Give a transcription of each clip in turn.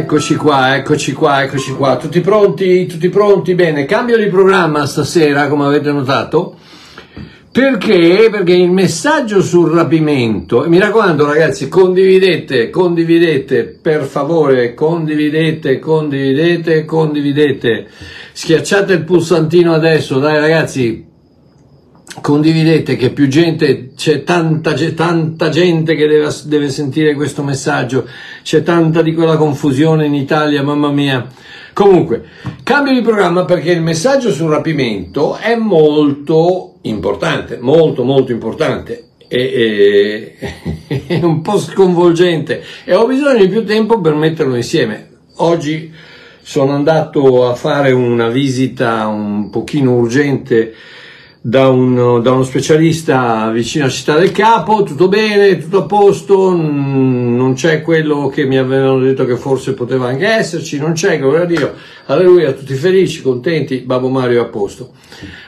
Eccoci qua, eccoci qua, eccoci qua. Tutti pronti? Tutti pronti? Bene, cambio di programma stasera, come avete notato. Perché? Perché il messaggio sul rapimento, mi raccomando ragazzi, condividete, condividete, per favore, condividete, condividete, condividete. Schiacciate il pulsantino adesso, dai ragazzi, condividete che più gente, c'è tanta, tanta gente che deve, deve, sentire questo messaggio, c'è tanta di quella confusione in Italia, mamma mia. Comunque, cambio di programma perché il messaggio sul rapimento è molto importante, molto molto importante. E, e, è un po' sconvolgente e ho bisogno di più tempo per metterlo insieme. Oggi sono andato a fare una visita un pochino urgente da, un, da, uno specialista vicino a Città del Capo, tutto bene, tutto a posto, non c'è quello che mi avevano detto che forse poteva anche esserci, non c'è, gloria a Dio, alleluia, tutti felici, contenti, Babbo Mario è a posto.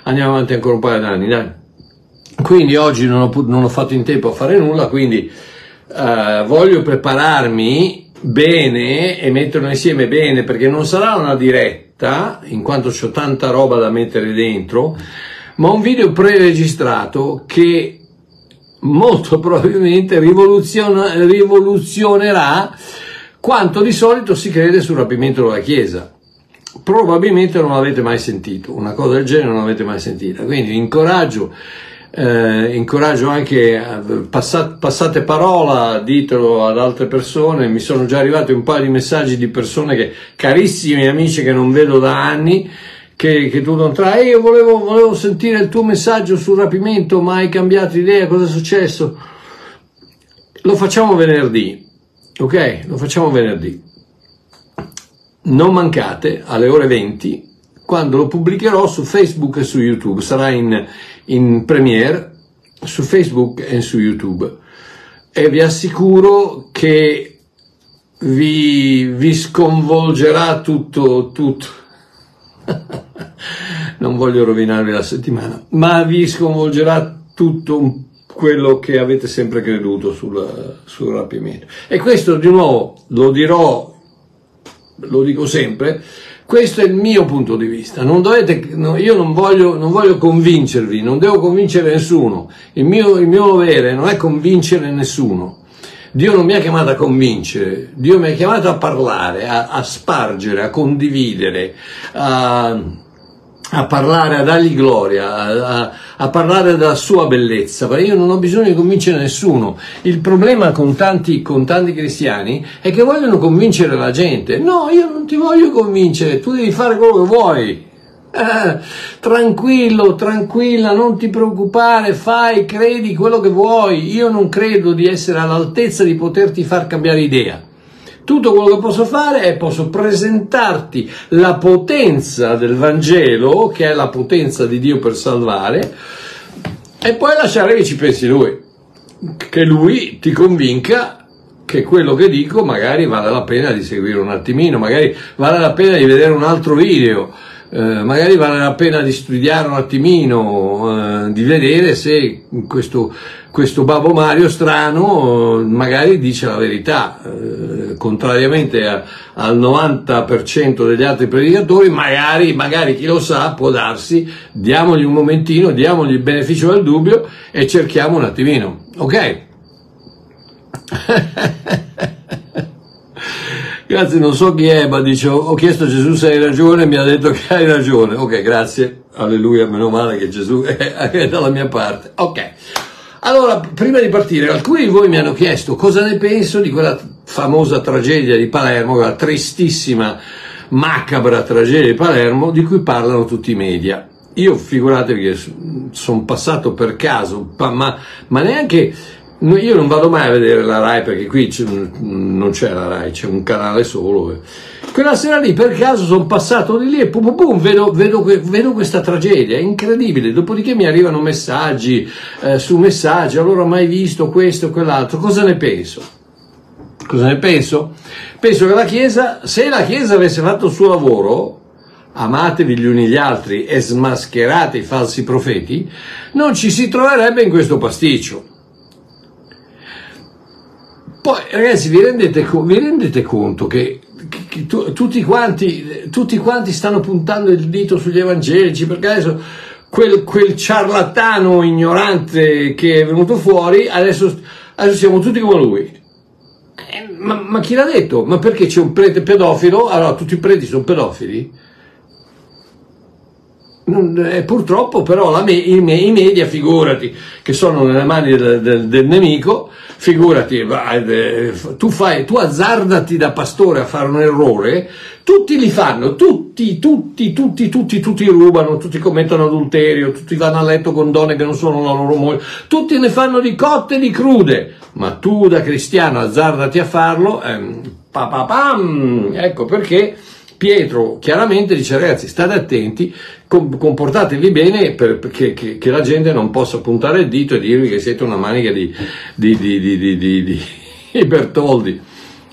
Andiamo avanti ancora un paio d'anni, dai. Quindi oggi non ho, non ho fatto in tempo a fare nulla, quindi uh, voglio prepararmi bene e metterlo insieme bene perché non sarà una diretta, in quanto ho tanta roba da mettere dentro, ma un video preregistrato che molto probabilmente rivoluzionerà quanto di solito si crede sul rapimento della Chiesa. Probabilmente non l'avete mai sentito, una cosa del genere non l'avete mai sentita, quindi incoraggio, eh, incoraggio anche, passate, passate parola, ditelo ad altre persone, mi sono già arrivati un paio di messaggi di persone che, carissimi amici che non vedo da anni, che, che tu non trai. Io volevo, volevo sentire il tuo messaggio sul rapimento, ma hai cambiato idea, cosa è successo? Lo facciamo venerdì, ok? Lo facciamo venerdì. Non mancate alle ore 20 quando lo pubblicherò su Facebook e su YouTube. Sarà in, in premiere su Facebook e su YouTube. E vi assicuro che vi, vi sconvolgerà tutto, tutto. non voglio rovinarvi la settimana, ma vi sconvolgerà tutto quello che avete sempre creduto sul, sul rapimento. E questo di nuovo lo dirò, lo dico sempre, questo è il mio punto di vista. Non dovete, no, io non voglio, non voglio, convincervi, non devo convincere nessuno. Il mio, il mio dovere non è convincere nessuno. Dio non mi ha chiamato a convincere, Dio mi ha chiamato a parlare, a, a spargere, a condividere, a, a parlare, a dargli gloria, a, a, parlare della sua bellezza, perché io non ho bisogno di convincere nessuno. Il problema con tanti, con tanti cristiani è che vogliono convincere la gente. No, io non ti voglio convincere, tu devi fare quello che vuoi. Eh, tranquillo, tranquilla, non ti preoccupare, fai, credi quello che vuoi. Io non credo di essere all'altezza di poterti far cambiare idea. Tutto quello che posso fare è posso presentarti la potenza del Vangelo, che è la potenza di Dio per salvare, e poi lasciare che ci pensi lui, che lui ti convinca che quello che dico magari vale la pena di seguire un attimino, magari vale la pena di vedere un altro video eh, magari vale la pena di studiare un attimino, eh, di vedere se questo, questo Babbo Mario strano eh, magari dice la verità, eh, contrariamente a, al 90% degli altri predicatori, magari, magari chi lo sa può darsi, diamogli un momentino, diamogli il beneficio del dubbio e cerchiamo un attimino, ok? Grazie, non so chi è, ma dice, ho chiesto a Gesù se hai ragione, mi ha detto che hai ragione. Ok, grazie, alleluia, meno male che Gesù è dalla mia parte. Ok, allora, prima di partire, alcuni di voi mi hanno chiesto cosa ne penso di quella famosa tragedia di Palermo, quella tristissima, macabra tragedia di Palermo, di cui parlano tutti i media. Io figuratevi che sono passato per caso, ma, ma neanche io non vado mai a vedere la Rai perché qui c'è, non c'è la Rai, c'è un canale solo. Quella sera lì per caso sono passato di lì e pum, pum, pum, vedo, vedo, vedo, questa tragedia, è incredibile. Dopodiché mi arrivano messaggi eh, su messaggi, allora mai visto questo quell'altro. Cosa ne penso? Cosa ne penso? Penso che la Chiesa, se la Chiesa avesse fatto il suo lavoro, amatevi gli uni gli altri e smascherate i falsi profeti, non ci si troverebbe in questo pasticcio. Poi ragazzi vi rendete, vi rendete conto che tutti, quanti, tutti quanti stanno puntando il dito sugli evangelici perché adesso quel, quel ciarlatano ignorante che è venuto fuori, adesso, adesso siamo tutti come lui. Eh, ma, ma, chi l'ha detto? Ma perché c'è un prete pedofilo? Allora tutti i preti sono pedofili? Eh, purtroppo però me, i, i, media, figurati, che sono nelle mani del, del, del nemico, figurati, eh, tu, fai, tu azzardati da pastore a fare un errore, tutti li fanno, tutti, tutti, tutti, tutti, tutti rubano, tutti commettono adulterio, tutti vanno a letto con donne che non sono la loro moglie, tutti ne fanno di cotte e di crude, ma tu da cristiano azzardati a farlo, ehm, pa, pa, pam, ecco perché Pietro chiaramente dice ragazzi state attenti, comportatevi bene perché che, che la gente non possa puntare il dito e dirvi che siete una manica di, di, di, di Bertoldi.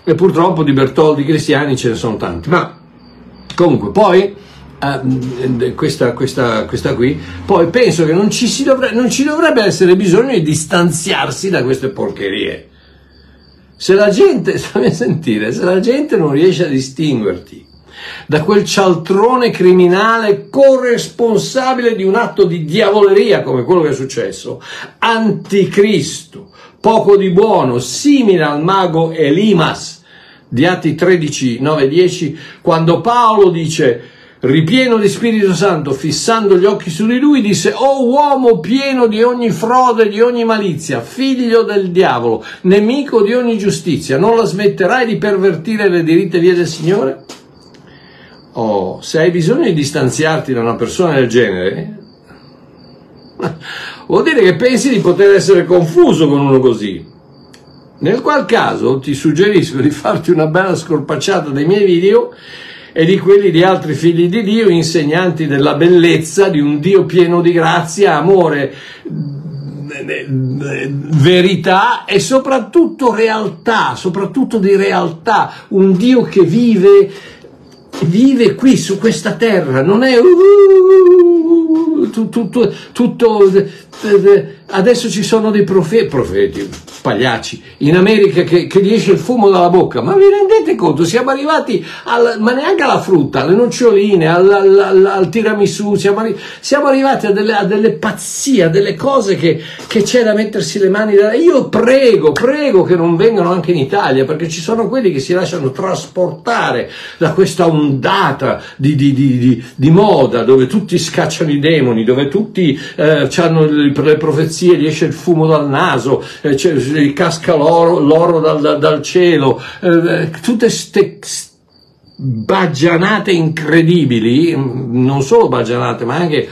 E purtroppo di Bertoldi cristiani ce ne sono tanti. Ma comunque poi... Uh, questa, questa, questa, qui, poi penso che non ci, dovrebbe, non ci dovrebbe essere bisogno di distanziarsi da queste porcherie. Se la gente, stammi sentire, se la gente non riesce a distinguerti da quel cialtrone criminale corresponsabile di un atto di diavoleria come quello che è successo, anticristo, poco di buono, simile al mago Elimas di Atti 13, 9, 10, quando Paolo dice ripieno di Spirito Santo, fissando gli occhi su di lui, disse, oh uomo pieno di ogni frode, di ogni malizia, figlio del diavolo, nemico di ogni giustizia, non la smetterai di pervertire le diritte vie del Signore? Oh, se hai bisogno di distanziarti da una persona del genere, vuol dire che pensi di poter essere confuso con uno così. Nel qual caso ti suggerisco di farti una bella scorpacciata dei miei video e di quelli di altri figli di Dio, insegnanti della bellezza di un Dio pieno di grazia, amore, verità e soprattutto realtà, soprattutto di realtà, un Dio che vive vive qui su questa terra, non è uh, uh, uh, tutto, tutto adesso ci sono dei profeti, profeti pagliacci in America che, che, gli esce il fumo dalla bocca, ma vi rendete conto? Siamo arrivati, al, ma neanche alla frutta, alle noccioline, al, al, al tiramisù, siamo, arri- siamo arrivati a delle, a delle, pazzie, a delle cose che, che, c'è da mettersi le mani. Da... Io prego, prego che non vengano anche in Italia, perché ci sono quelli che si lasciano trasportare da questa ondata di, di, di, di moda, dove tutti scacciano i demoni, dove tutti eh, hanno le, le profezie, gli esce il fumo dal naso, eh, casca l'oro, l'oro dal, dal, cielo, eh, tutte queste baggianate incredibili, non solo baggianate, ma anche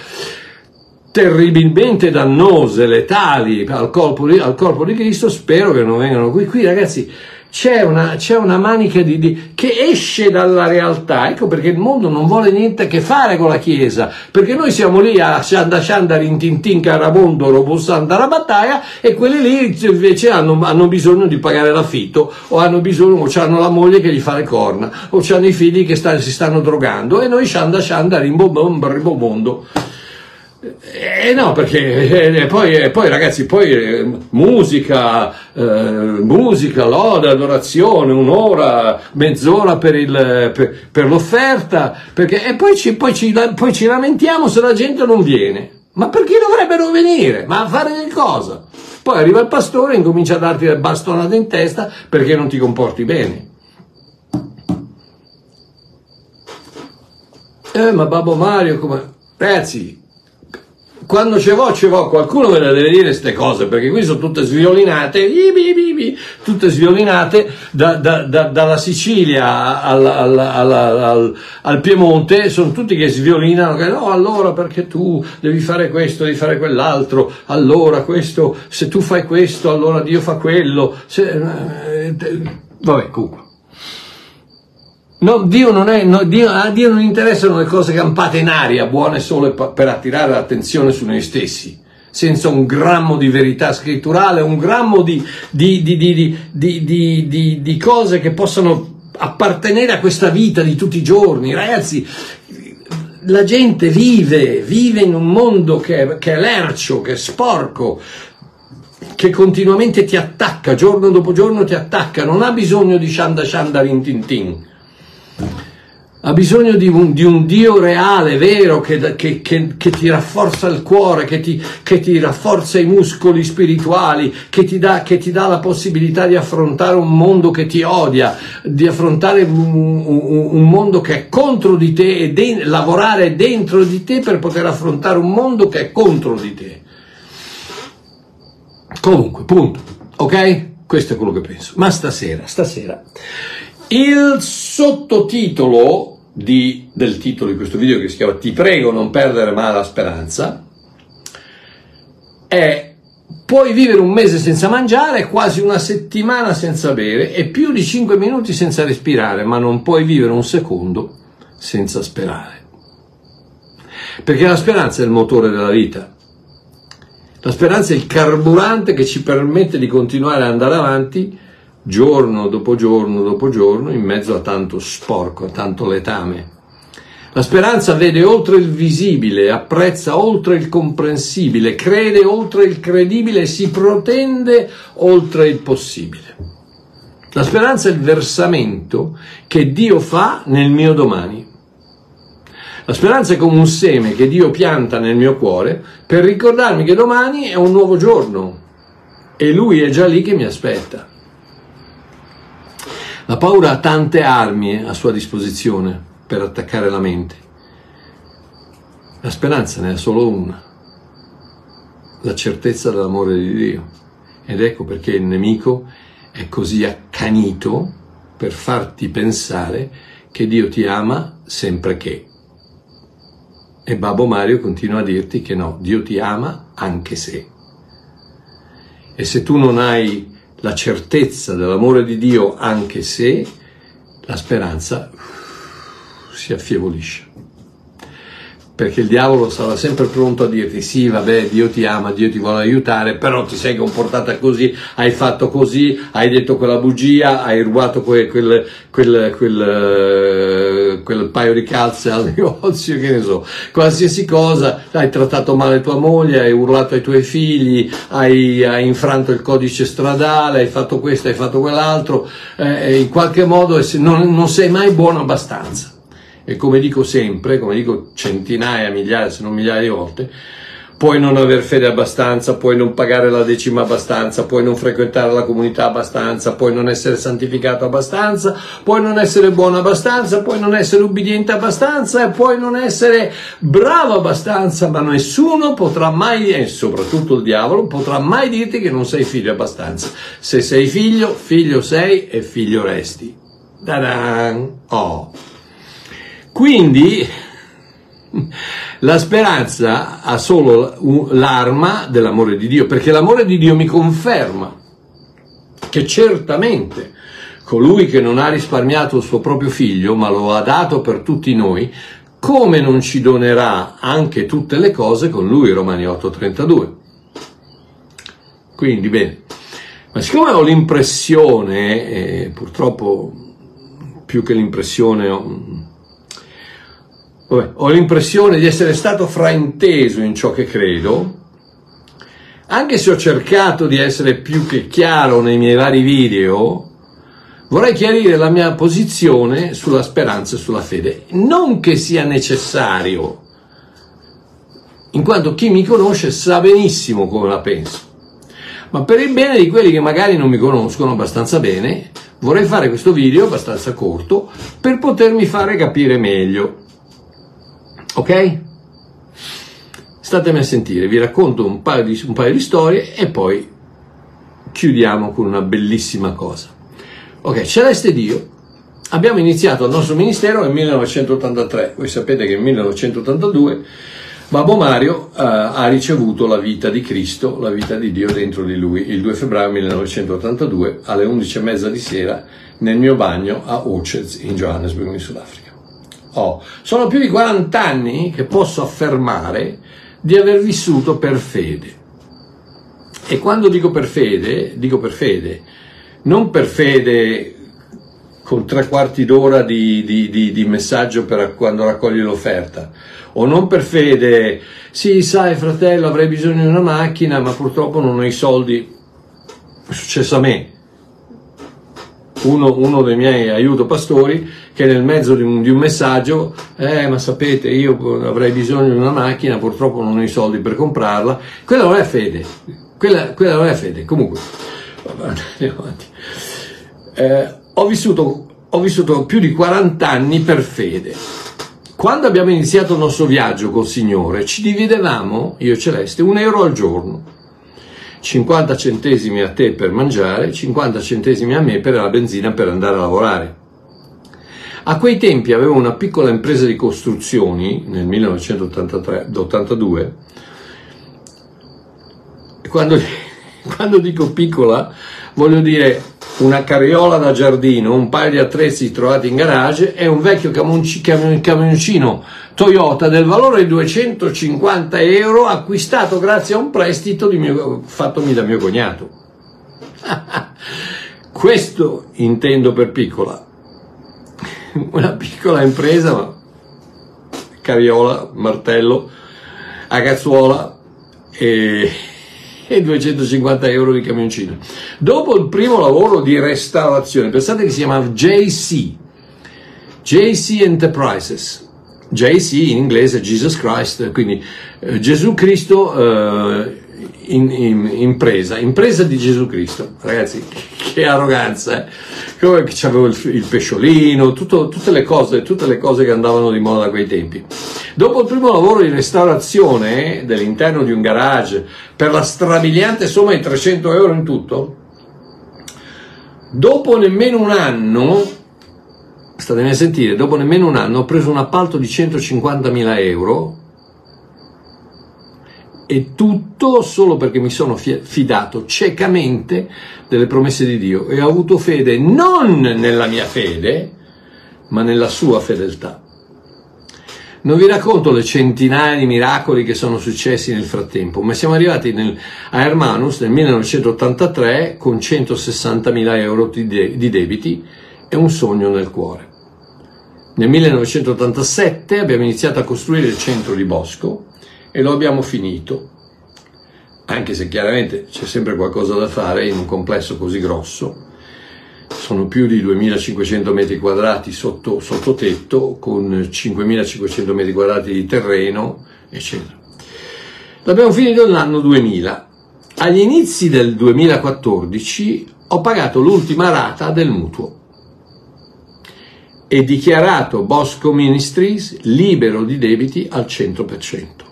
terribilmente dannose, letali al corpo di, al corpo di Cristo, spero che non vengano qui. Qui ragazzi, c'è una, c'è una manica di, di, che esce dalla realtà. Ecco perché il mondo non vuole niente a che fare con la Chiesa, perché noi siamo lì a Shanda Shanda, Rintintin, Carabondo, Robossanda, la battaglia e quelli lì invece hanno, hanno, bisogno di pagare l'affitto o hanno bisogno, o hanno la moglie che gli fa le corna, o hanno i figli che sta, si stanno drogando e noi Shanda Shanda, Rimbombo, Rimbomondo. Eh no, perché eh, poi, eh, poi, ragazzi, poi eh, musica, eh, musica, lode, adorazione, un'ora, mezz'ora per, il, per, per l'offerta, perché, e poi ci, poi, ci, poi ci lamentiamo se la gente non viene. Ma perché dovrebbero venire? Ma a fare che cosa? Poi arriva il pastore e incomincia a darti le bastonate in testa perché non ti comporti bene. Eh, ma Babbo Mario, come... Ragazzi, quando ce vo, ce vo, qualcuno me le deve dire queste cose, perché qui sono tutte sviolinate, tutte sviolinate da, da, da, dalla Sicilia al, al, al, al, Piemonte, sono tutti che sviolinano, che no, allora perché tu devi fare questo, devi fare quell'altro, allora questo, se tu fai questo, allora Dio fa quello, se, eh, vabbè, comunque. No, Dio non è, no, Dio, a Dio non interessano le cose campate in aria, buone solo per attirare l'attenzione su noi stessi, senza un grammo di verità scritturale, un grammo di, di, di, di cose che possano appartenere a questa vita di tutti i giorni. Ragazzi, la gente vive, vive in un mondo che che è lercio, che è sporco, che continuamente ti attacca, giorno dopo giorno ti attacca, non ha bisogno di shanda shanda rintintin ha bisogno di un, di un, Dio reale, vero, che, che, che, che ti rafforza il cuore, ti, che ti, rafforza i muscoli spirituali, che ti, dà, ti, dà, la possibilità di affrontare un mondo che ti odia, di affrontare un, un, un mondo che è contro di te e de- lavorare dentro di te per poter affrontare un mondo che è contro di te. Comunque, punto. Ok? Questo è quello che penso. Ma stasera, stasera, il sottotitolo di, del titolo di questo video che si chiama Ti prego non perdere mai la speranza è puoi vivere un mese senza mangiare, quasi una settimana senza bere e più di 5 minuti senza respirare, ma non puoi vivere un secondo senza sperare. Perché la speranza è il motore della vita. La speranza è il carburante che ci permette di continuare ad andare avanti giorno dopo giorno dopo giorno in mezzo a tanto sporco, a tanto letame. La speranza vede oltre il visibile, apprezza oltre il comprensibile, crede oltre il credibile si protende oltre il possibile. La speranza è il versamento che Dio fa nel mio domani. La speranza è come un seme che Dio pianta nel mio cuore per ricordarmi che domani è un nuovo giorno e Lui è già lì che mi aspetta. La paura ha tante armi a sua disposizione per attaccare la mente. La speranza ne ha solo una, la certezza dell'amore di Dio. Ed ecco perché il nemico è così accanito per farti pensare che Dio ti ama sempre che. E Babbo Mario continua a dirti che no, Dio ti ama anche se. E se tu non hai la certezza dell'amore di Dio anche se la speranza si affievolisce perché il diavolo sarà sempre pronto a dirti sì, vabbè, Dio ti ama, Dio ti vuole aiutare, però ti sei comportata così, hai fatto così, hai detto quella bugia, hai rubato quel, quel, quel, quel, quel paio di calze al negozio, che ne so, qualsiasi cosa, hai trattato male tua moglie, hai urlato ai tuoi figli, hai, hai infranto il codice stradale, hai fatto questo, hai fatto quell'altro, eh, in qualche modo non, non sei mai buono abbastanza e come dico sempre, come dico centinaia, migliaia, se non migliaia di volte, puoi non aver fede abbastanza, puoi non pagare la decima abbastanza, puoi non frequentare la comunità abbastanza, puoi non essere santificato abbastanza, puoi non essere buono abbastanza, puoi non essere ubbidiente abbastanza e puoi non essere bravo abbastanza, ma nessuno potrà mai, e soprattutto il diavolo, potrà mai dirti che non sei figlio abbastanza. Se sei figlio, figlio sei e figlio resti. Ta-dan! Oh! Quindi la speranza ha solo l'arma dell'amore di Dio, perché l'amore di Dio mi conferma che certamente colui che non ha risparmiato il suo proprio figlio, ma lo ha dato per tutti noi, come non ci donerà anche tutte le cose con lui, Romani 8:32. Quindi bene, ma siccome ho l'impressione, eh, purtroppo più che l'impressione Vabbè, ho l'impressione di essere stato frainteso in ciò che credo, anche se ho cercato di essere più che chiaro nei miei vari video, vorrei chiarire la mia posizione sulla speranza e sulla fede. Non che sia necessario, in quanto chi mi conosce sa benissimo come la penso. Ma per il bene di quelli che magari non mi conoscono abbastanza bene, vorrei fare questo video abbastanza corto per potermi fare capire meglio. Ok? Statemi a sentire, vi racconto un paio, di, un paio di storie e poi chiudiamo con una bellissima cosa. Ok, Celeste Dio, abbiamo iniziato il nostro ministero nel 1983. Voi sapete che nel 1982 Babbo Mario uh, ha ricevuto la vita di Cristo, la vita di Dio dentro di lui, il 2 febbraio 1982 alle 11.30 di sera nel mio bagno a Orchards in Johannesburg, in Sudafrica ho. Sono più di 40 anni che posso affermare di aver vissuto per fede. E quando dico per fede, dico per fede, non per fede con tre quarti d'ora di, di, di, di messaggio per quando raccogli l'offerta, o non per fede, sì, sai fratello, avrei bisogno di una macchina, ma purtroppo non ho i soldi. È successo a me. Uno, uno dei miei aiuto pastori che nel mezzo di un, di un, messaggio, eh ma sapete io avrei bisogno di una macchina, purtroppo non ho i soldi per comprarla, quella non è fede, quella, quella non è fede, comunque. Eh, ho, vissuto, ho vissuto più di 40 anni per fede. Quando abbiamo iniziato il nostro viaggio col Signore, ci dividevamo, io e Celeste, un euro al giorno. 50 centesimi a te per mangiare, 50 centesimi a me per la benzina per andare a lavorare. A quei tempi avevo una piccola impresa di costruzioni nel 1982 e quando, quando dico piccola voglio dire una carriola da giardino, un paio di attrezzi trovati in garage e un vecchio camioncino Toyota del valore di 250 euro acquistato grazie a un prestito mio, fattomi da mio cognato. Questo intendo per piccola una piccola impresa, ma carriola, martello, a cazzuola e, e 250 euro di camioncino. Dopo il primo lavoro di restaurazione, pensate che si chiamava JC, JC Enterprises. JC in inglese Jesus Christ, quindi eh, Gesù Cristo eh, in, in, impresa, impresa di Gesù Cristo. Ragazzi, che arroganza, eh? come che avevo il, il pesciolino, tutto, tutte, le cose, tutte le cose che andavano di moda a quei tempi. Dopo il primo lavoro di restaurazione dell'interno di un garage per la strabiliante somma di 300 euro in tutto, dopo nemmeno un anno, statemi a sentire, dopo nemmeno un anno ho preso un appalto di 150.000 euro e tutto solo perché mi sono fidato ciecamente delle promesse di Dio e ho avuto fede non nella mia fede, ma nella sua fedeltà. Non vi racconto le centinaia di miracoli che sono successi nel frattempo, ma siamo arrivati nel, a Hermanus nel 1983 con 160.000 euro di, de, di debiti e un sogno nel cuore. Nel 1987 abbiamo iniziato a costruire il centro di Bosco e lo abbiamo finito, anche se chiaramente c'è sempre qualcosa da fare in un complesso così grosso. Sono più di 2500 metri quadrati sotto, sotto tetto, con 5500 metri quadrati di terreno, eccetera. L'abbiamo finito nell'anno 2000. Agli inizi del 2014 ho pagato l'ultima rata del mutuo e dichiarato Bosco Ministries libero di debiti al 100%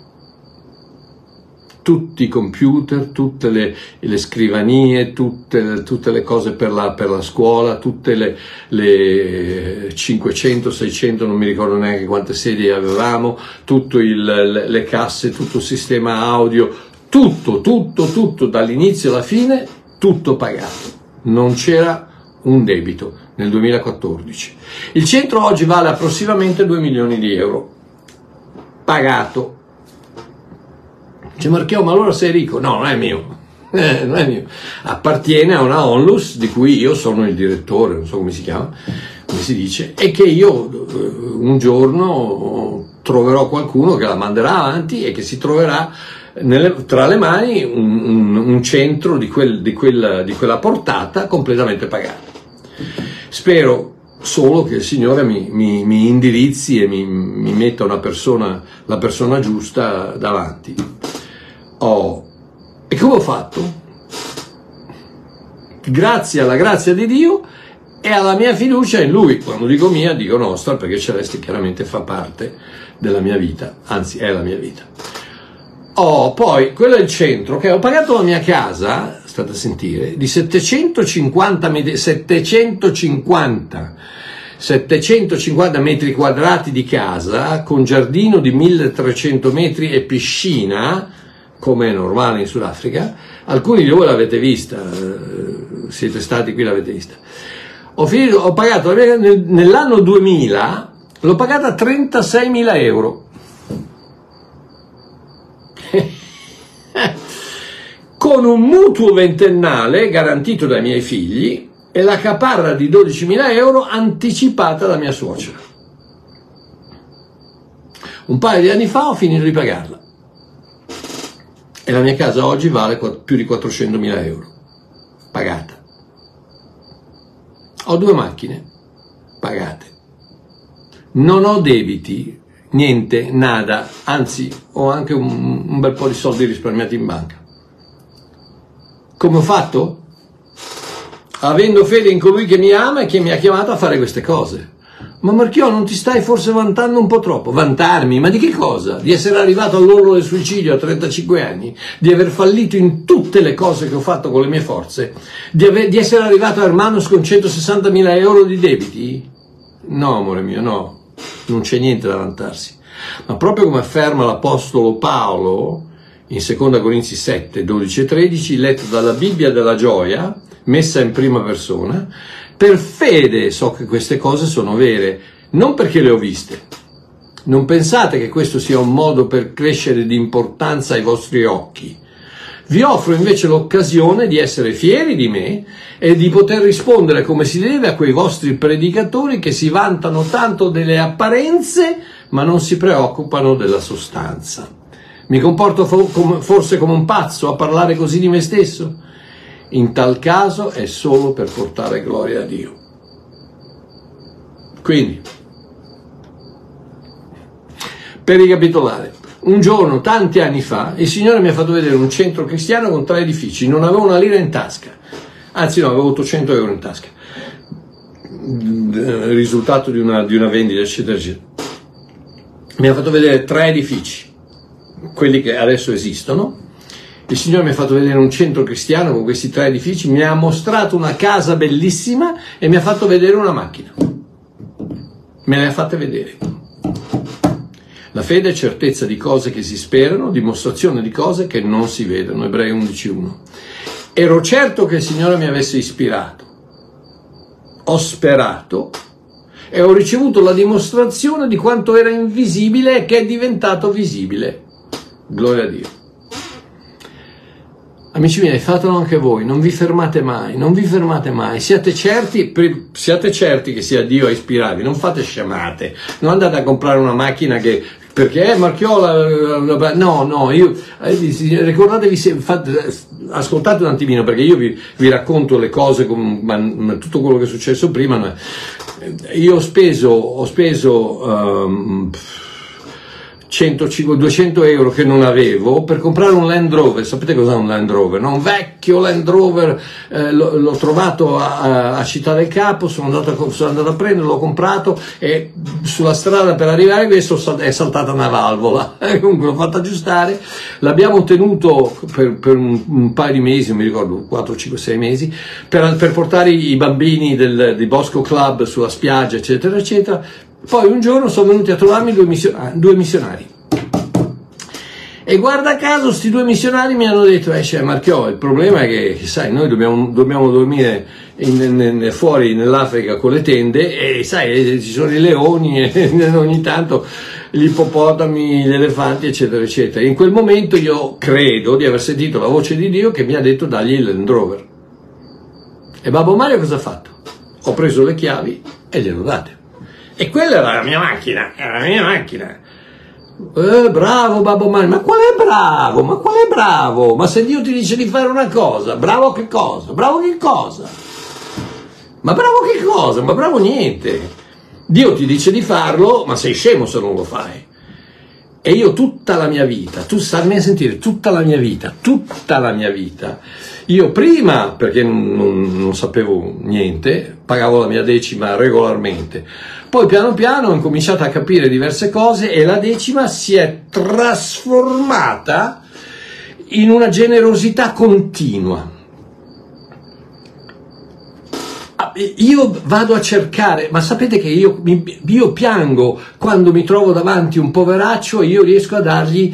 tutti i computer, tutte le, le scrivanie, tutte, tutte, le cose per la, per la scuola, tutte le, le, 500, 600, non mi ricordo neanche quante sedie avevamo, tutte le, casse, tutto il sistema audio, tutto, tutto, tutto, dall'inizio alla fine, tutto pagato. Non c'era un debito nel 2014. Il centro oggi vale approssimativamente 2 milioni di euro, pagato Dice Marchio, ma allora sei ricco? No, non è mio. Eh, non è mio. Appartiene a una onlus di cui io sono il direttore, non so come si chiama, come si dice, e che io eh, un giorno troverò qualcuno che la manderà avanti e che si troverà nelle, tra le mani un, un, un centro di, quel, di, quella, di quella portata completamente pagato. Spero solo che il Signore mi, mi, mi indirizzi e mi, mi metta persona, la persona giusta davanti. Oh, e come ho fatto? Grazie alla grazia di Dio e alla mia fiducia in Lui. Quando dico mia, dico nostra, perché Celeste chiaramente fa parte della mia vita, anzi è la mia vita. Oh, poi quello è il centro, che ho pagato la mia casa, state a sentire, di 750, 750 750 metri quadrati di casa con giardino di 1300 metri e piscina come è normale in Sudafrica, alcuni di voi l'avete vista, eh, siete stati qui l'avete vista. Ho, finito, ho pagato nell'anno 2000, l'ho pagata 36.000 euro. con un mutuo ventennale garantito dai miei figli e la caparra di 12.000 euro anticipata da mia suocera. Un paio di anni fa ho finito di pagarla e la mia casa oggi vale più di 400.000 euro, pagata. Ho due macchine, pagate. non ho debiti, niente, nada, anzi ho anche un, un bel po' di soldi risparmiati in banca. Come ho fatto? Avendo fede in colui che mi ama e che mi ha chiamato a fare queste cose. Ma Marchiò, non ti stai forse vantando un po' troppo? Vantarmi? Ma di che cosa? Di essere arrivato all'orlo del suicidio a 35 anni? Di aver fallito in tutte le cose che ho fatto con le mie forze? Di, aver, di essere arrivato a Hermanos con 160.000 euro di debiti? No, amore mio, no. Non c'è niente da vantarsi. Ma proprio come afferma l'Apostolo Paolo in 2 Corinzi 7, 12 e 13, letto dalla Bibbia della gioia, messa in prima persona, per fede so che queste cose sono vere, non perché le ho viste. Non pensate che questo sia un modo per crescere di importanza ai vostri occhi. Vi offro invece l'occasione di essere fieri di me e di poter rispondere come si deve a quei vostri predicatori che si vantano tanto delle apparenze ma non si preoccupano della sostanza. Mi comporto forse come un pazzo a parlare così di me stesso? In tal caso è solo per portare gloria a Dio. Quindi, per ricapitolare, un giorno, tanti anni fa, il Signore mi ha fatto vedere un centro cristiano con tre edifici, non avevo una lira in tasca, anzi no, avevo 800 euro in tasca, risultato di una, di una vendita, eccetera, eccetera. Mi ha fatto vedere tre edifici, quelli che adesso esistono, il Signore mi ha fatto vedere un centro cristiano con questi tre edifici, mi ha mostrato una casa bellissima e mi ha fatto vedere una macchina. Me le ha fatte vedere. La fede è certezza di cose che si sperano, dimostrazione di cose che non si vedono. Ebrei 11.1. Ero certo che il Signore mi avesse ispirato. Ho sperato e ho ricevuto la dimostrazione di quanto era invisibile e che è diventato visibile. Gloria a Dio. Amici miei, fatelo anche voi, non vi fermate mai, non vi fermate mai, siate certi, siate certi che sia Dio a ispirarvi, non fate scemate, non andate a comprare una macchina che perché è Marchiola, no, no, io, eh, ricordatevi, se, fate, ascoltate un attimino perché io vi, vi racconto le cose, con, ma, tutto quello che è successo prima, io ho speso, ho speso um, 100, 200 euro che non avevo per comprare un Land Rover. Sapete cos'è un Land Rover? No? Un vecchio Land Rover, eh, l'ho, trovato a, a, Città del Capo, sono andato, sono andato, a, prenderlo, l'ho comprato e sulla strada per arrivare questo è saltata una valvola. Comunque l'ho fatta aggiustare, l'abbiamo tenuto per, per un, un, paio di mesi, non mi ricordo, 4, 5, 6 mesi, per, per portare i bambini del, di Bosco Club sulla spiaggia, eccetera, eccetera poi un giorno sono venuti a trovarmi due, missionari. Due missionari. E guarda caso, questi due missionari mi hanno detto, eh, cioè, Marchiò, il problema è che, sai, noi dobbiamo, dobbiamo dormire in, in, fuori nell'Africa con le tende e, sai, ci sono i leoni e ogni tanto gli ippopotami, gli elefanti, eccetera, eccetera. In quel momento io credo di aver sentito la voce di Dio che mi ha detto dagli il Land Rover. E Babbo Mario cosa ha fatto? Ho preso le chiavi e gliele ho date. E quella era la mia macchina, era la mia macchina. Eh, bravo Babbo Mario, ma qual è bravo? Ma qual è bravo? Ma se Dio ti dice di fare una cosa, bravo che cosa? Bravo che cosa? Ma bravo che cosa? Ma bravo niente. Dio ti dice di farlo, ma sei scemo se non lo fai. E io tutta la mia vita, tu stammi a sentire, tutta la mia vita, tutta la mia vita, io prima, perché non, non sapevo niente, pagavo la mia decima regolarmente, poi piano piano ho incominciato a capire diverse cose e la decima si è trasformata in una generosità continua. Ah, io vado a cercare, ma sapete che io, io piango quando mi trovo davanti un poveraccio e io riesco a dargli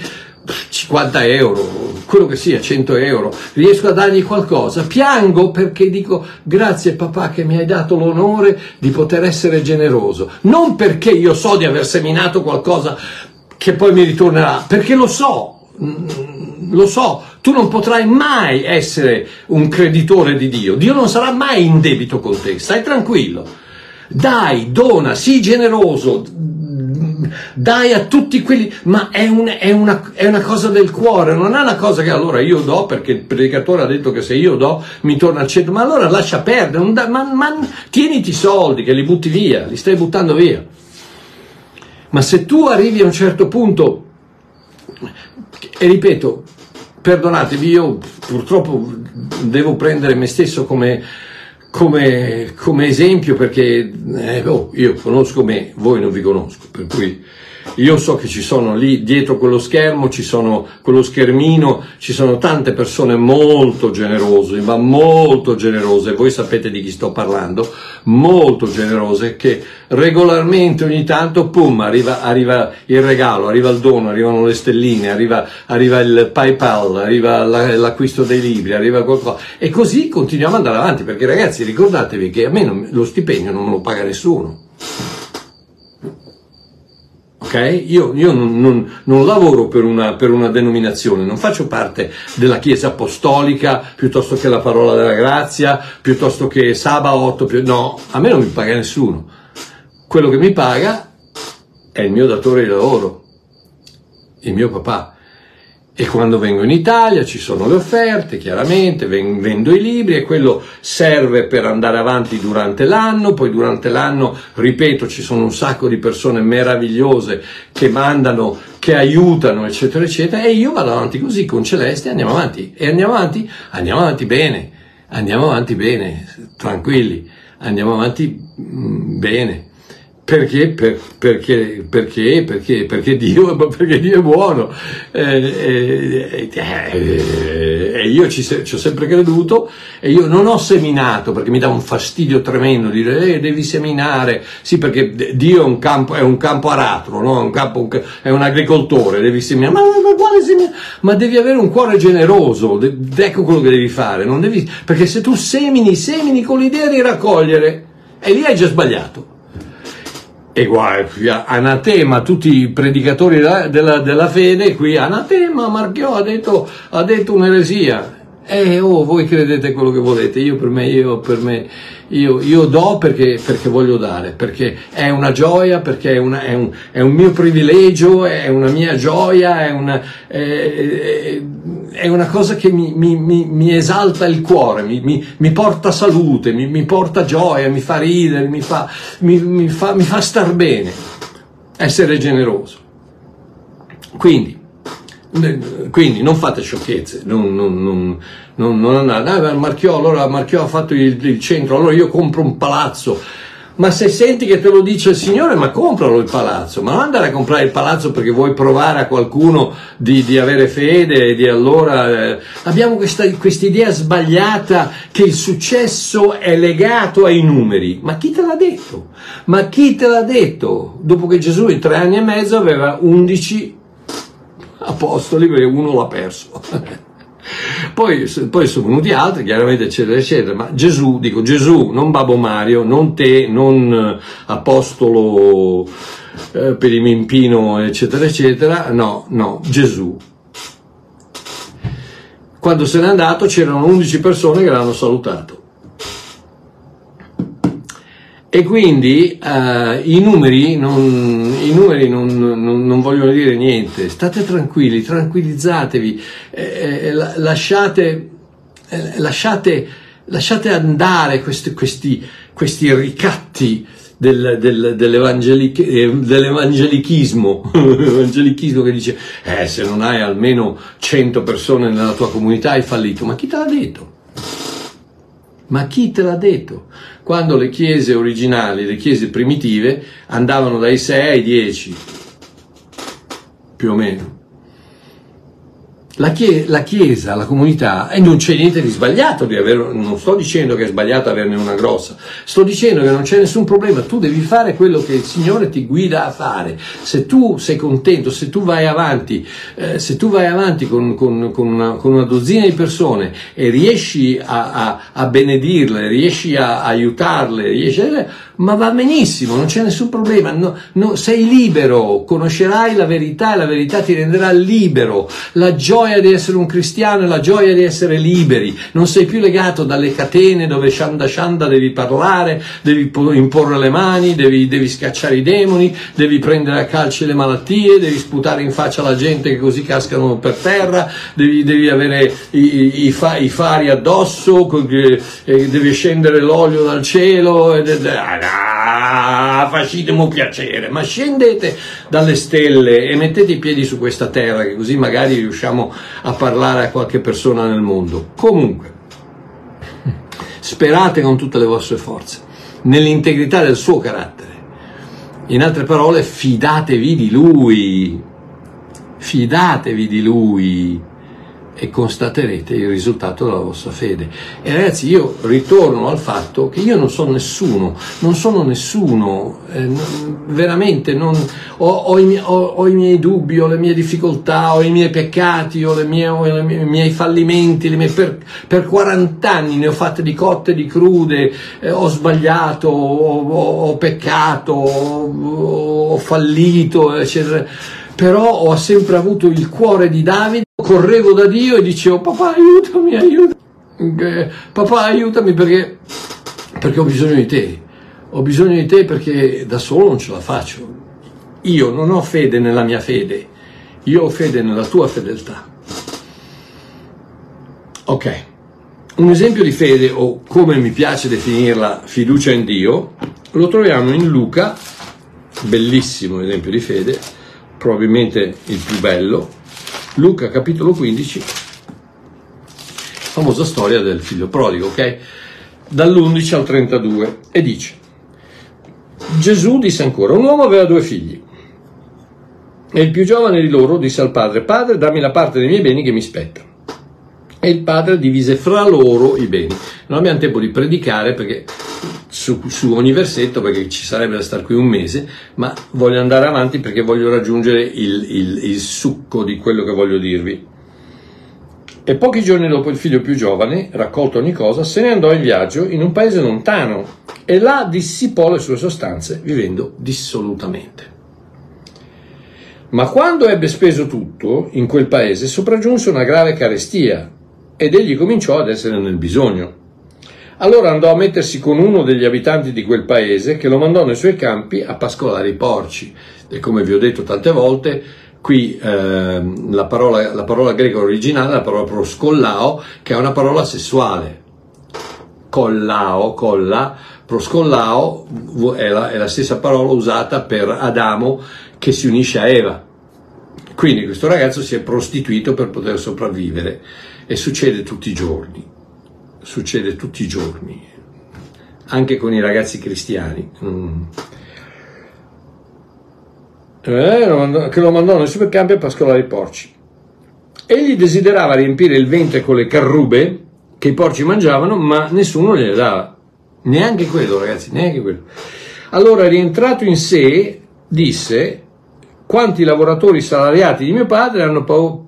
50 euro, quello che sia, 100 euro, riesco a dargli qualcosa, piango perché dico grazie papà che mi hai dato l'onore di poter essere generoso, non perché io so di aver seminato qualcosa che poi mi ritornerà, perché lo so, mm, lo so, tu non potrai mai essere un creditore di Dio, Dio non sarà mai in debito con te, stai tranquillo, dai, dona, sii generoso, dai a tutti quelli, ma è, un, è, una, è, una, cosa del cuore, non è una cosa che allora io do perché il predicatore ha detto che se io do mi torna al centro, ma allora lascia perdere, da, ma, ma tieniti i soldi che li butti via, li stai buttando via. Ma se tu arrivi a un certo punto, e ripeto, perdonatevi, io purtroppo devo prendere me stesso come, come, come esempio perché eh, oh, io conosco me, voi non vi conosco, per cui io so che ci sono lì dietro quello schermo, ci sono quello schermino, ci sono tante persone molto generose, ma molto generose, voi sapete di chi sto parlando, molto generose che regolarmente ogni tanto, pum, arriva, arriva il regalo, arriva il dono, arrivano le stelline, arriva, arriva il PayPal, arriva l'acquisto dei libri, arriva qualcosa. E così continuiamo ad andare avanti, perché ragazzi ricordatevi che a me non, lo stipendio non me lo paga nessuno ok? Io, io non, non, non, lavoro per una, per una, denominazione, non faccio parte della Chiesa Apostolica piuttosto che la Parola della Grazia, piuttosto che Sabaotto, più, no, a me non mi paga nessuno. Quello che mi paga è il mio datore di lavoro, il mio papà. E quando vengo in Italia ci sono le offerte, chiaramente, vendo i libri e quello serve per andare avanti durante l'anno, poi durante l'anno, ripeto, ci sono un sacco di persone meravigliose che mandano, che aiutano, eccetera, eccetera, e io vado avanti così con Celeste, andiamo avanti, e andiamo avanti, andiamo avanti bene, andiamo avanti bene, tranquilli, andiamo avanti mm, bene. Perché? Per, perché, perché, perché, perché, Dio, perché Dio è buono eh, eh, eh, e io ci, ci, ho sempre creduto e io non ho seminato perché mi dà un fastidio tremendo dire eh, devi seminare, sì perché Dio è un campo, è un campo aratro, no? un campo, è un agricoltore, devi seminare, ma, ma, seminare? ma devi avere un cuore generoso, ecco quello che devi fare, devi, perché se tu semini, semini con l'idea di raccogliere e lì hai già sbagliato. E guarda, anatema tutti i predicatori della, della, fede, qui anatema, Marchiò ha detto, ha detto un'eresia. E oh, voi credete quello che volete, io per me, io per me, io, io do perché, perché, voglio dare, perché è una gioia, perché è, una, è, un, è un, mio privilegio, è una mia gioia, è una, è, è una cosa che mi, mi, mi, mi, esalta il cuore, mi, porta salute, mi, porta gioia, mi fa ridere, mi fa, fa, mi fa star bene, essere generoso. Quindi, quindi non fate sciocchezze, non, non, non, non, non andate, ah, Marchiò, allora Marchiò ha fatto il, il centro, allora io compro un palazzo, ma se senti che te lo dice il Signore, ma compralo il palazzo, ma non andare a comprare il palazzo perché vuoi provare a qualcuno di, di avere fede e di allora... Eh, abbiamo questa idea sbagliata che il successo è legato ai numeri. Ma chi te l'ha detto? Ma chi te l'ha detto? Dopo che Gesù in tre anni e mezzo aveva undici apostoli perché uno l'ha perso. Poi, poi, sono venuti altri, chiaramente, eccetera, eccetera. Ma Gesù, dico Gesù, non Babbo Mario, non te, non eh, Apostolo eh, per il Mimpino, eccetera, eccetera. No, no, Gesù. Quando se n'è andato c'erano 11 persone che l'hanno salutato. E quindi uh, i numeri, non, i numeri non, non, non, vogliono dire niente, state tranquilli, tranquillizzatevi, eh, eh lasciate, eh, lasciate, lasciate, andare questi, questi, questi ricatti del, del, dell'evangelic, eh, dell'evangelichismo, evangelichismo che dice eh, se non hai almeno 100 persone nella tua comunità hai fallito, ma chi te l'ha detto? Ma chi te l'ha detto? Quando le chiese originali, le chiese primitive, andavano dai 6 ai 10, più o meno. La, chie- la, Chiesa, la comunità, e non c'è niente di sbagliato di avere, non sto dicendo che è sbagliato averne una grossa, sto dicendo che non c'è nessun problema, tu devi fare quello che il Signore ti guida a fare. Se tu sei contento, se tu vai avanti, eh, se tu vai avanti con, con, con, una, con, una, dozzina di persone e riesci a, a, a benedirle, riesci a, a aiutarle, riesci a ma va benissimo, non c'è nessun problema, no, no, sei libero, conoscerai la verità e la verità ti renderà libero. La gioia di essere un cristiano è la gioia di essere liberi, non sei più legato dalle catene dove shanda shanda devi parlare, devi imporre le mani, devi, devi scacciare i demoni, devi prendere a calci le malattie, devi sputare in faccia la gente che così cascano per terra, devi, devi avere i, i, fa, i, fari addosso, devi scendere l'olio dal cielo. Ed, ed, ah, facitemi piacere, ma scendete dalle stelle e mettete i piedi su questa terra, che così magari riusciamo a parlare a qualche persona nel mondo. Comunque, sperate con tutte le vostre forze, nell'integrità del suo carattere. In altre parole, fidatevi di lui, fidatevi di lui e constaterete il risultato della vostra fede. E ragazzi, io ritorno al fatto che io non sono nessuno, non sono nessuno, eh, non, veramente non, ho, ho, i miei, ho, ho, i miei, dubbi, ho le mie difficoltà, ho i miei peccati, ho, mie, mie, i miei fallimenti, mie, per, per, 40 anni ne ho fatte di cotte di crude, eh, ho sbagliato, ho, peccato, ho fallito, eccetera però ho sempre avuto il cuore di Davide, correvo da Dio e dicevo papà aiutami, aiutami, papà aiutami perché, perché ho bisogno di te, ho bisogno di te perché da solo non ce la faccio. Io non ho fede nella mia fede, io ho fede nella tua fedeltà. Ok, un esempio di fede, o come mi piace definirla, fiducia in Dio, lo troviamo in Luca, bellissimo esempio di fede, probabilmente il più bello, Luca capitolo 15, famosa storia del figlio prodigo, ok? Dall'11 al 32 e dice, Gesù disse ancora, un uomo aveva due figli e il più giovane di loro disse al padre, padre dammi la parte dei miei beni che mi spetta. E il padre divise fra loro i beni. Non abbiamo tempo di predicare perché su, su, ogni versetto perché ci sarebbe da stare qui un mese, ma voglio andare avanti perché voglio raggiungere il, il, il succo di quello che voglio dirvi. E pochi giorni dopo il figlio più giovane, raccolto ogni cosa, se ne andò in viaggio in un paese lontano e là dissipò le sue sostanze, vivendo dissolutamente. Ma quando ebbe speso tutto in quel paese, sopraggiunse una grave carestia ed egli cominciò ad essere nel bisogno. Allora andò a mettersi con uno degli abitanti di quel paese che lo mandò nei suoi campi a pascolare i porci. E come vi ho detto tante volte, qui eh, la, parola, la, parola, greca originale è la parola proscollao, che è una parola sessuale. Collao, colla, proscollao è la, è la stessa parola usata per Adamo che si unisce a Eva. Quindi questo ragazzo si è prostituito per poter sopravvivere e succede tutti i giorni succede tutti i giorni, anche con i ragazzi cristiani. Mm. Eh, che lo mandò nei supercampi a pascolare i porci. Egli desiderava riempire il ventre con le carrube che i porci mangiavano, ma nessuno gliele dava. Neanche quello, ragazzi, neanche quello. Allora, rientrato in sé, disse: Quanti lavoratori salariati di mio padre hanno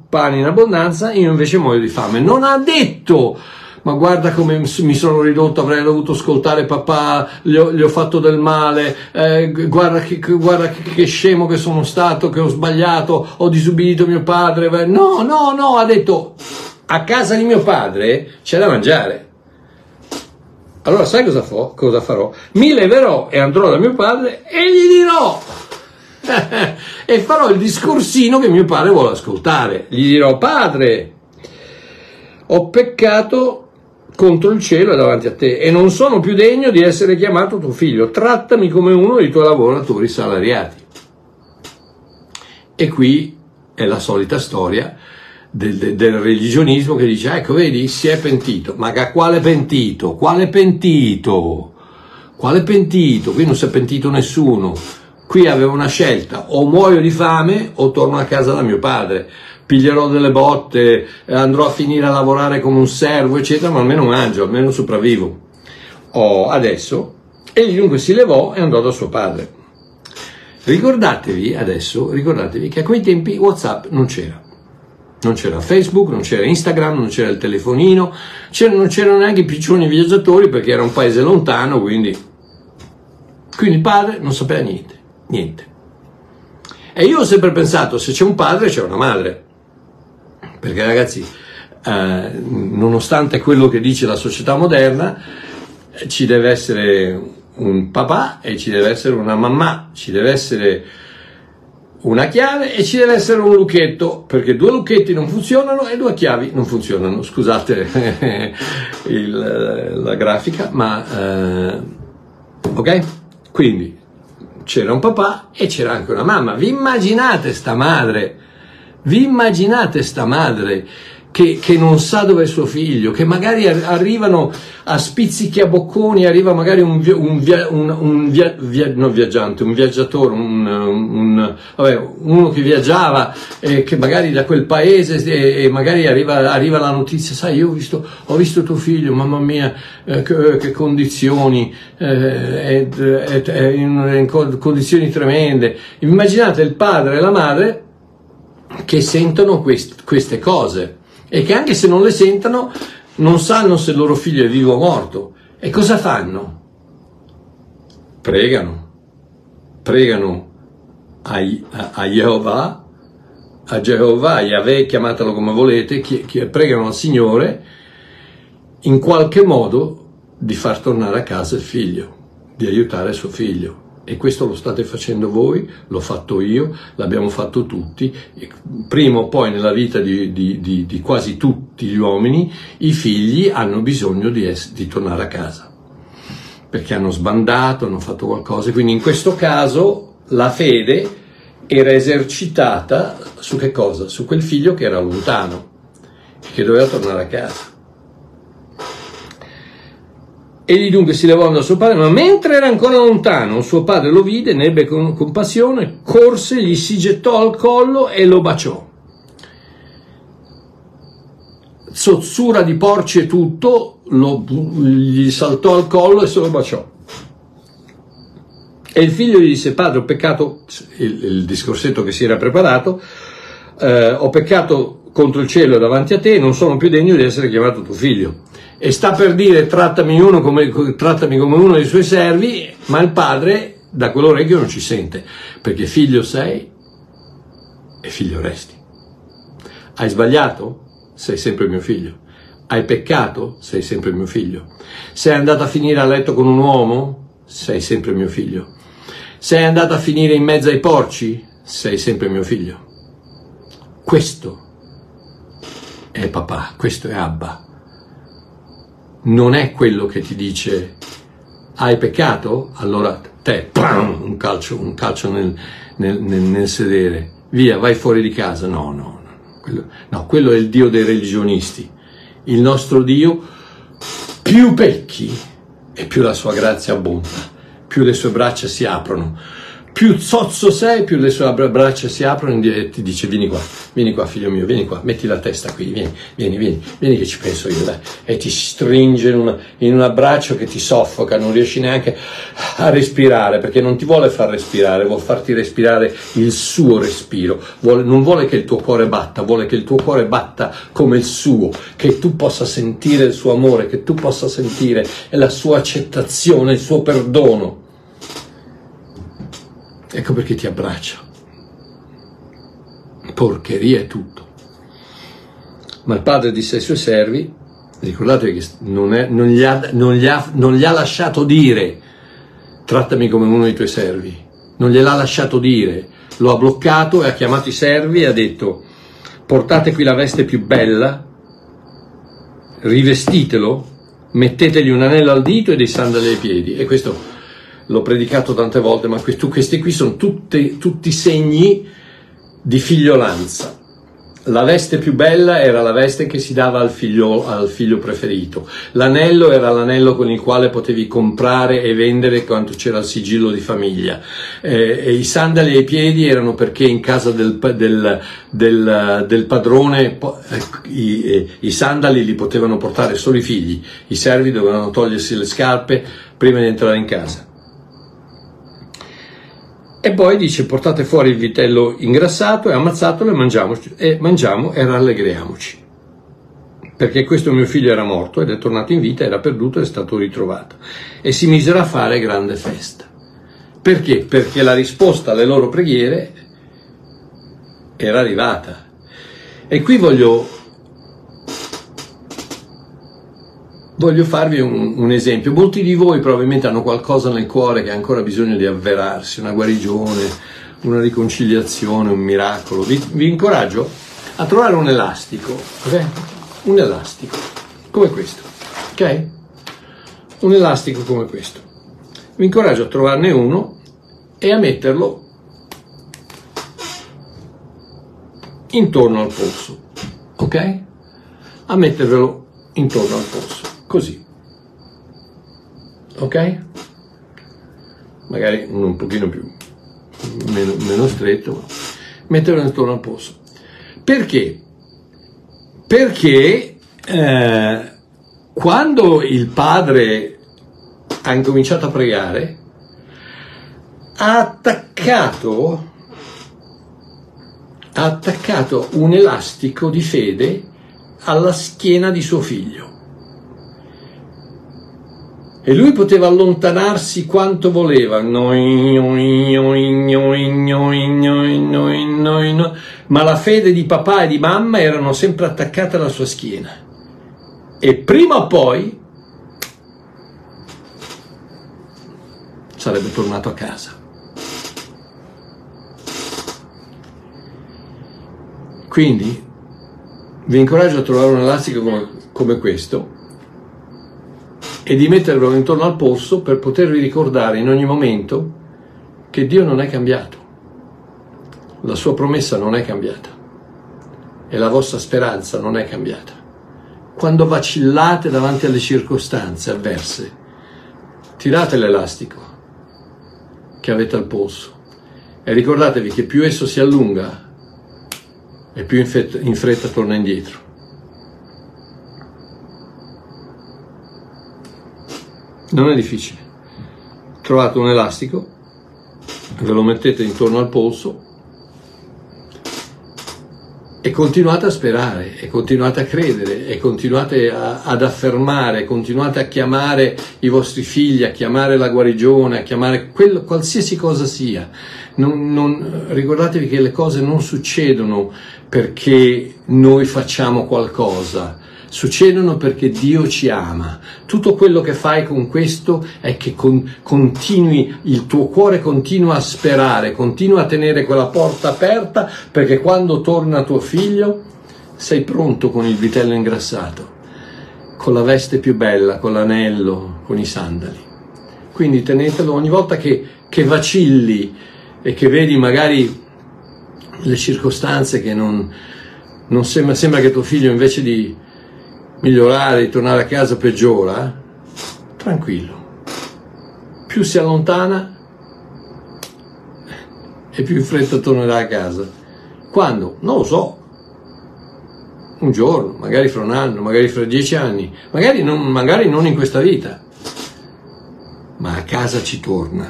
pane in abbondanza, io invece muoio di fame. Non ha detto ma guarda come mi sono ridotto, avrei dovuto ascoltare papà, gli ho, gli ho fatto del male, eh, guarda, che, guarda che, che, scemo che sono stato, che ho sbagliato, ho disubbidito mio padre. No, no, no, ha detto, a casa di mio padre c'è da mangiare. Allora sai cosa, fo, cosa farò? Mi leverò e andrò da mio padre e gli dirò e farò il discorsino che mio padre vuole ascoltare. Gli dirò, padre, ho peccato contro il cielo e davanti a te e non sono più degno di essere chiamato tuo figlio, trattami come uno dei tuoi lavoratori salariati. E qui è la solita storia del, del, religionismo che dice, ecco vedi, si è pentito, ma quale pentito? Quale pentito? Quale pentito? Qui non si è pentito nessuno, qui avevo una scelta, o muoio di fame o torno a casa da mio padre piglierò delle botte, andrò a finire a lavorare come un servo, eccetera, ma almeno mangio, almeno sopravvivo. Oh, adesso, egli dunque si levò e andò da suo padre. Ricordatevi adesso, ricordatevi che a quei tempi WhatsApp non c'era. Non c'era Facebook, non c'era Instagram, non c'era il telefonino, c'era, non c'erano neanche i piccioni viaggiatori perché era un paese lontano, quindi... Quindi il padre non sapeva niente, niente. E io ho sempre pensato, se c'è un padre c'è una madre. Perché ragazzi, eh, nonostante quello che dice la società moderna, ci deve essere un papà e ci deve essere una mamma, ci deve essere una chiave e ci deve essere un lucchetto, perché due lucchetti non funzionano e due chiavi non funzionano. Scusate il, la grafica, ma eh, ok? Quindi c'era un papà e c'era anche una mamma. Vi immaginate sta madre? Vi immaginate sta madre che, che, non sa dove è suo figlio, che magari arrivano a spizzichi a bocconi, arriva magari un, un, un, un via, via, viaggiante, un viaggiatore, vabbè, uno che viaggiava, eh, che magari da quel paese e, e magari arriva, arriva, la notizia, sai, io ho visto, ho visto tuo figlio, mamma mia, eh, che, che, condizioni, eh, è in, in condizioni tremende. Immaginate il padre e la madre che sentono quest, queste cose e che anche se non le sentono non sanno se il loro figlio è vivo o morto. E cosa fanno? Pregano, pregano a, a, a Jehovah, a Jehovah, Yahweh, chiamatelo come volete, che, che pregano al Signore in qualche modo di far tornare a casa il figlio, di aiutare suo figlio. E questo lo state facendo voi, l'ho fatto io, l'abbiamo fatto tutti. Prima o poi nella vita di, di, di, di quasi tutti gli uomini, i figli hanno bisogno di, essere, di tornare a casa perché hanno sbandato, hanno fatto qualcosa. Quindi in questo caso la fede era esercitata su che cosa? Su quel figlio che era lontano, che doveva tornare a casa. Egli dunque si levò da suo padre, ma mentre era ancora lontano, suo padre lo vide, ne ebbe compassione, corse, gli si gettò al collo e lo baciò. Zozzura di porci e tutto, lo, gli saltò al collo e se lo baciò. E il figlio gli disse, padre, ho peccato, il, il discorsetto che si era preparato, eh, ho peccato contro il cielo davanti a te, non sono più degno di essere chiamato tuo figlio e sta per dire trattami, come, trattami come uno dei suoi servi, ma il padre da quell'orecchio non ci sente, perché figlio sei e figlio resti. Hai sbagliato? Sei sempre mio figlio. Hai peccato? Sei sempre mio figlio. Sei andato a finire a letto con un uomo? Sei sempre mio figlio. Sei andato a finire in mezzo ai porci? Sei sempre mio figlio. Questo è papà, questo è Abba non è quello che ti dice hai peccato? Allora te, pam, un calcio, un calcio nel, nel, nel, nel, sedere, via, vai fuori di casa. No, no, no quello, no, quello è il Dio dei religionisti. Il nostro Dio, più pecchi e più la sua grazia abbonda, più le sue braccia si aprono più zozzo sei, più le sue braccia si aprono e ti dice vieni qua, vieni qua figlio mio, vieni qua, metti la testa qui, vieni, vieni, vieni, vieni che ci penso io, dai. E ti stringe in, una, in un abbraccio che ti soffoca, non riesci neanche a respirare, perché non ti vuole far respirare, vuole farti respirare il suo respiro, vuole, non vuole che il tuo cuore batta, vuole che il tuo cuore batta come il suo, che tu possa sentire il suo amore, che tu possa sentire la sua accettazione, il suo perdono. Ecco perché ti abbraccia. Porcheria è tutto. Ma il padre disse ai suoi servi, ricordatevi che non, è, non, gli ha, non, gli ha, non gli ha lasciato dire trattami come uno dei tuoi servi, non gliel'ha lasciato dire, lo ha bloccato e ha chiamato i servi e ha detto portate qui la veste più bella, rivestitelo, mettetegli un anello al dito e dei sandali ai piedi. E questo l'ho predicato tante volte, ma questi qui sono tutti, tutti segni di figliolanza. La veste più bella era la veste che si dava al figlio, al figlio, preferito. L'anello era l'anello con il quale potevi comprare e vendere quando c'era il sigillo di famiglia. Eh, I sandali ai piedi erano perché in casa del, del, del, del padrone eh, i, i sandali li potevano portare solo i figli. I servi dovevano togliersi le scarpe prima di entrare in casa. E poi dice portate fuori il vitello ingrassato e ammazzatelo e e mangiamo e rallegriamoci. Perché questo mio figlio era morto ed è tornato in vita, era perduto ed è stato ritrovato. E si misero a fare grande festa. Perché? Perché la risposta alle loro preghiere era arrivata. E qui voglio Voglio farvi un, un, esempio. Molti di voi probabilmente hanno qualcosa nel cuore che ha ancora bisogno di avverarsi, una guarigione, una riconciliazione, un miracolo. Vi, vi incoraggio a trovare un elastico, ok? Un elastico, come questo, ok? Un elastico come questo. Vi incoraggio a trovarne uno e a metterlo intorno al polso, ok? A mettervelo intorno al polso, così, ok? Magari un pochino più, meno, meno stretto, ma metterlo intorno al polso. Perché? Perché eh, quando il padre ha incominciato a pregare, ha attaccato, ha attaccato un elastico di fede alla schiena di suo figlio. E lui poteva allontanarsi quanto voleva, ma la fede di papà e di mamma erano sempre attaccate alla sua schiena. E prima o poi sarebbe tornato a casa. Quindi vi incoraggio a trovare un elastico come, questo e di metterlo intorno al polso per potervi ricordare in ogni momento che Dio non è cambiato, la sua promessa non è cambiata e la vostra speranza non è cambiata. Quando vacillate davanti alle circostanze avverse, tirate l'elastico che avete al polso e ricordatevi che più esso si allunga, e più in fretta, in fretta torna indietro. Non è difficile. Trovate un elastico, ve lo mettete intorno al polso e continuate a sperare, e continuate a credere, e continuate a, ad affermare, continuate a chiamare i vostri figli, a chiamare la guarigione, a chiamare quello, qualsiasi cosa sia. Non, non, ricordatevi che le cose non succedono perché noi facciamo qualcosa, succedono perché Dio ci ama. Tutto quello che fai con questo è che con, continui, il tuo cuore continua a sperare, continua a tenere quella porta aperta perché quando torna tuo figlio sei pronto con il vitello ingrassato, con la veste più bella, con l'anello, con i sandali. Quindi tenetelo ogni volta che, che vacilli e che vedi magari le circostanze che non, non sembra, sembra, che tuo figlio invece di migliorare, tornare a casa peggiora, tranquillo. Più si allontana e più in fretta tornerà a casa. Quando? Non lo so. Un giorno, magari fra un anno, magari fra dieci anni, magari non, magari non in questa vita. Ma a casa ci torna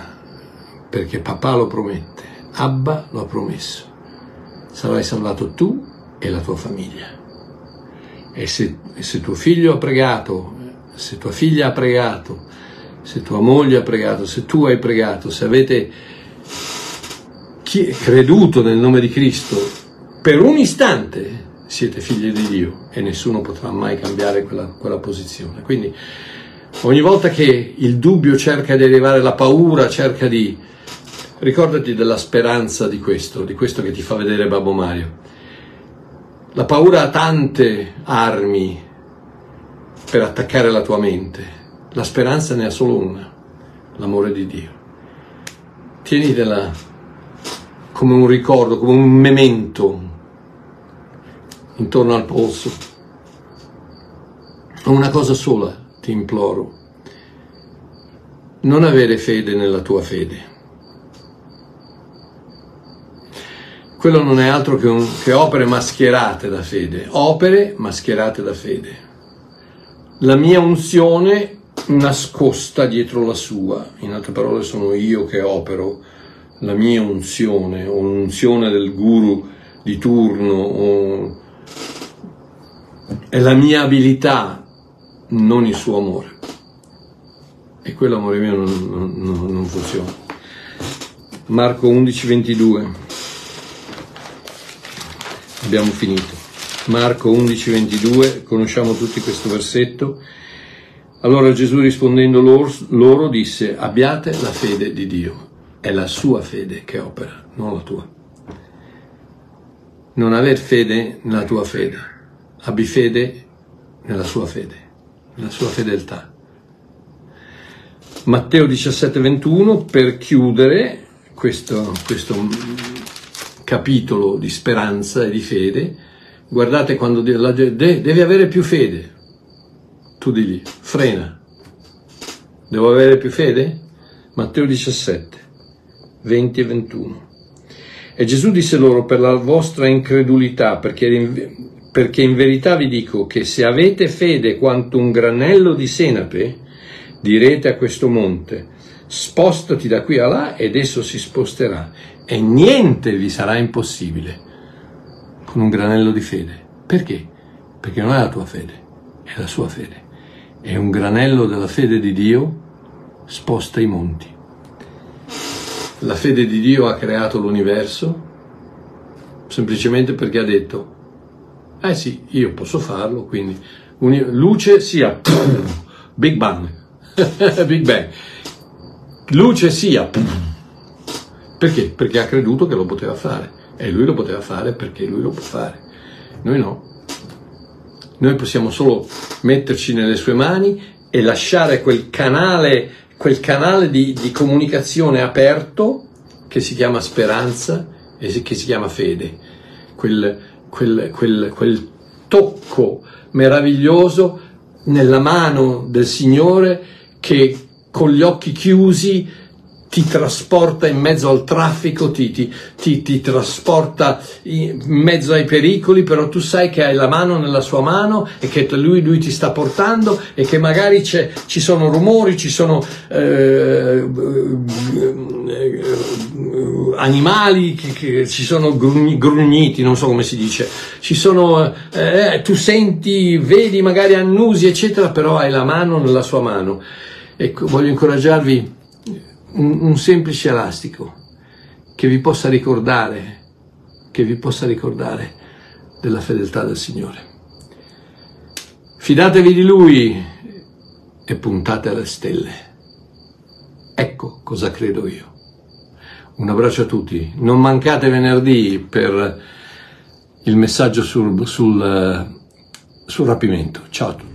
perché papà lo promette, Abba lo ha promesso sarai salvato tu e la tua famiglia. E se, se tuo figlio ha pregato, se tua figlia ha pregato, se tua moglie ha pregato, se tu hai pregato, se avete creduto nel nome di Cristo, per un istante siete figli di Dio e nessuno potrà mai cambiare quella, quella posizione. Quindi ogni volta che il dubbio cerca di arrivare, la paura cerca di, Ricordati della speranza di questo, di questo che ti fa vedere Babbo Mario. La paura ha tante armi per attaccare la tua mente, la speranza ne ha solo una, l'amore di Dio. Tienitela come un ricordo, come un memento intorno al polso. Una cosa sola ti imploro, non avere fede nella tua fede quello non è altro che, un, che opere mascherate da fede, opere mascherate da fede. La mia unzione nascosta dietro la sua, in altre parole sono io che opero la mia unzione o unzione del guru di turno o è la mia abilità, non il suo amore. E quell'amore mio non, non, non funziona. Marco 11, 22 abbiamo finito. Marco 11:22, conosciamo tutti questo versetto. Allora Gesù rispondendo loro, loro disse, abbiate la fede di Dio, è la sua fede che opera, non la tua. Non aver fede nella tua fede, abbi fede nella sua fede, nella sua fedeltà. Matteo 17, 21 per chiudere questo, questo capitolo di speranza e di fede. Guardate quando la gente devi avere più fede. Tu digli, frena. Devo avere più fede? Matteo 17, 20 e 21. E Gesù disse loro per la vostra incredulità, perché perché in verità vi dico che se avete fede quanto un granello di senape, direte a questo monte, spostati da qui a là ed esso si sposterà e niente vi sarà impossibile con un granello di fede. Perché? Perché non è la tua fede, è la sua fede. E un granello della fede di Dio sposta i monti. La fede di Dio ha creato l'universo semplicemente perché ha detto, eh sì, io posso farlo, quindi luce sia Big Bang, Big Bang, luce sia perché? Perché ha creduto che lo poteva fare e lui lo poteva fare perché lui lo può fare. Noi no. Noi possiamo solo metterci nelle sue mani e lasciare quel canale, quel canale di, di comunicazione aperto che si chiama speranza e che si chiama fede. Quel, quel, quel, quel tocco meraviglioso nella mano del Signore che con gli occhi chiusi ti trasporta in mezzo al traffico, ti, ti, ti, ti, trasporta in mezzo ai pericoli, però tu sai che hai la mano nella sua mano e che lui, lui ti sta portando e che magari ci sono rumori, ci sono eh, animali, che, che, ci sono grugniti, non so come si dice, ci sono, eh, tu senti, vedi magari annusi, eccetera, però hai la mano nella sua mano. Ecco, voglio incoraggiarvi un, un semplice elastico che vi possa ricordare, che vi possa ricordare della fedeltà del Signore. Fidatevi di Lui e puntate alle stelle. Ecco cosa credo io. Un abbraccio a tutti. Non mancate venerdì per il messaggio sul, sul, sul rapimento. Ciao a tutti.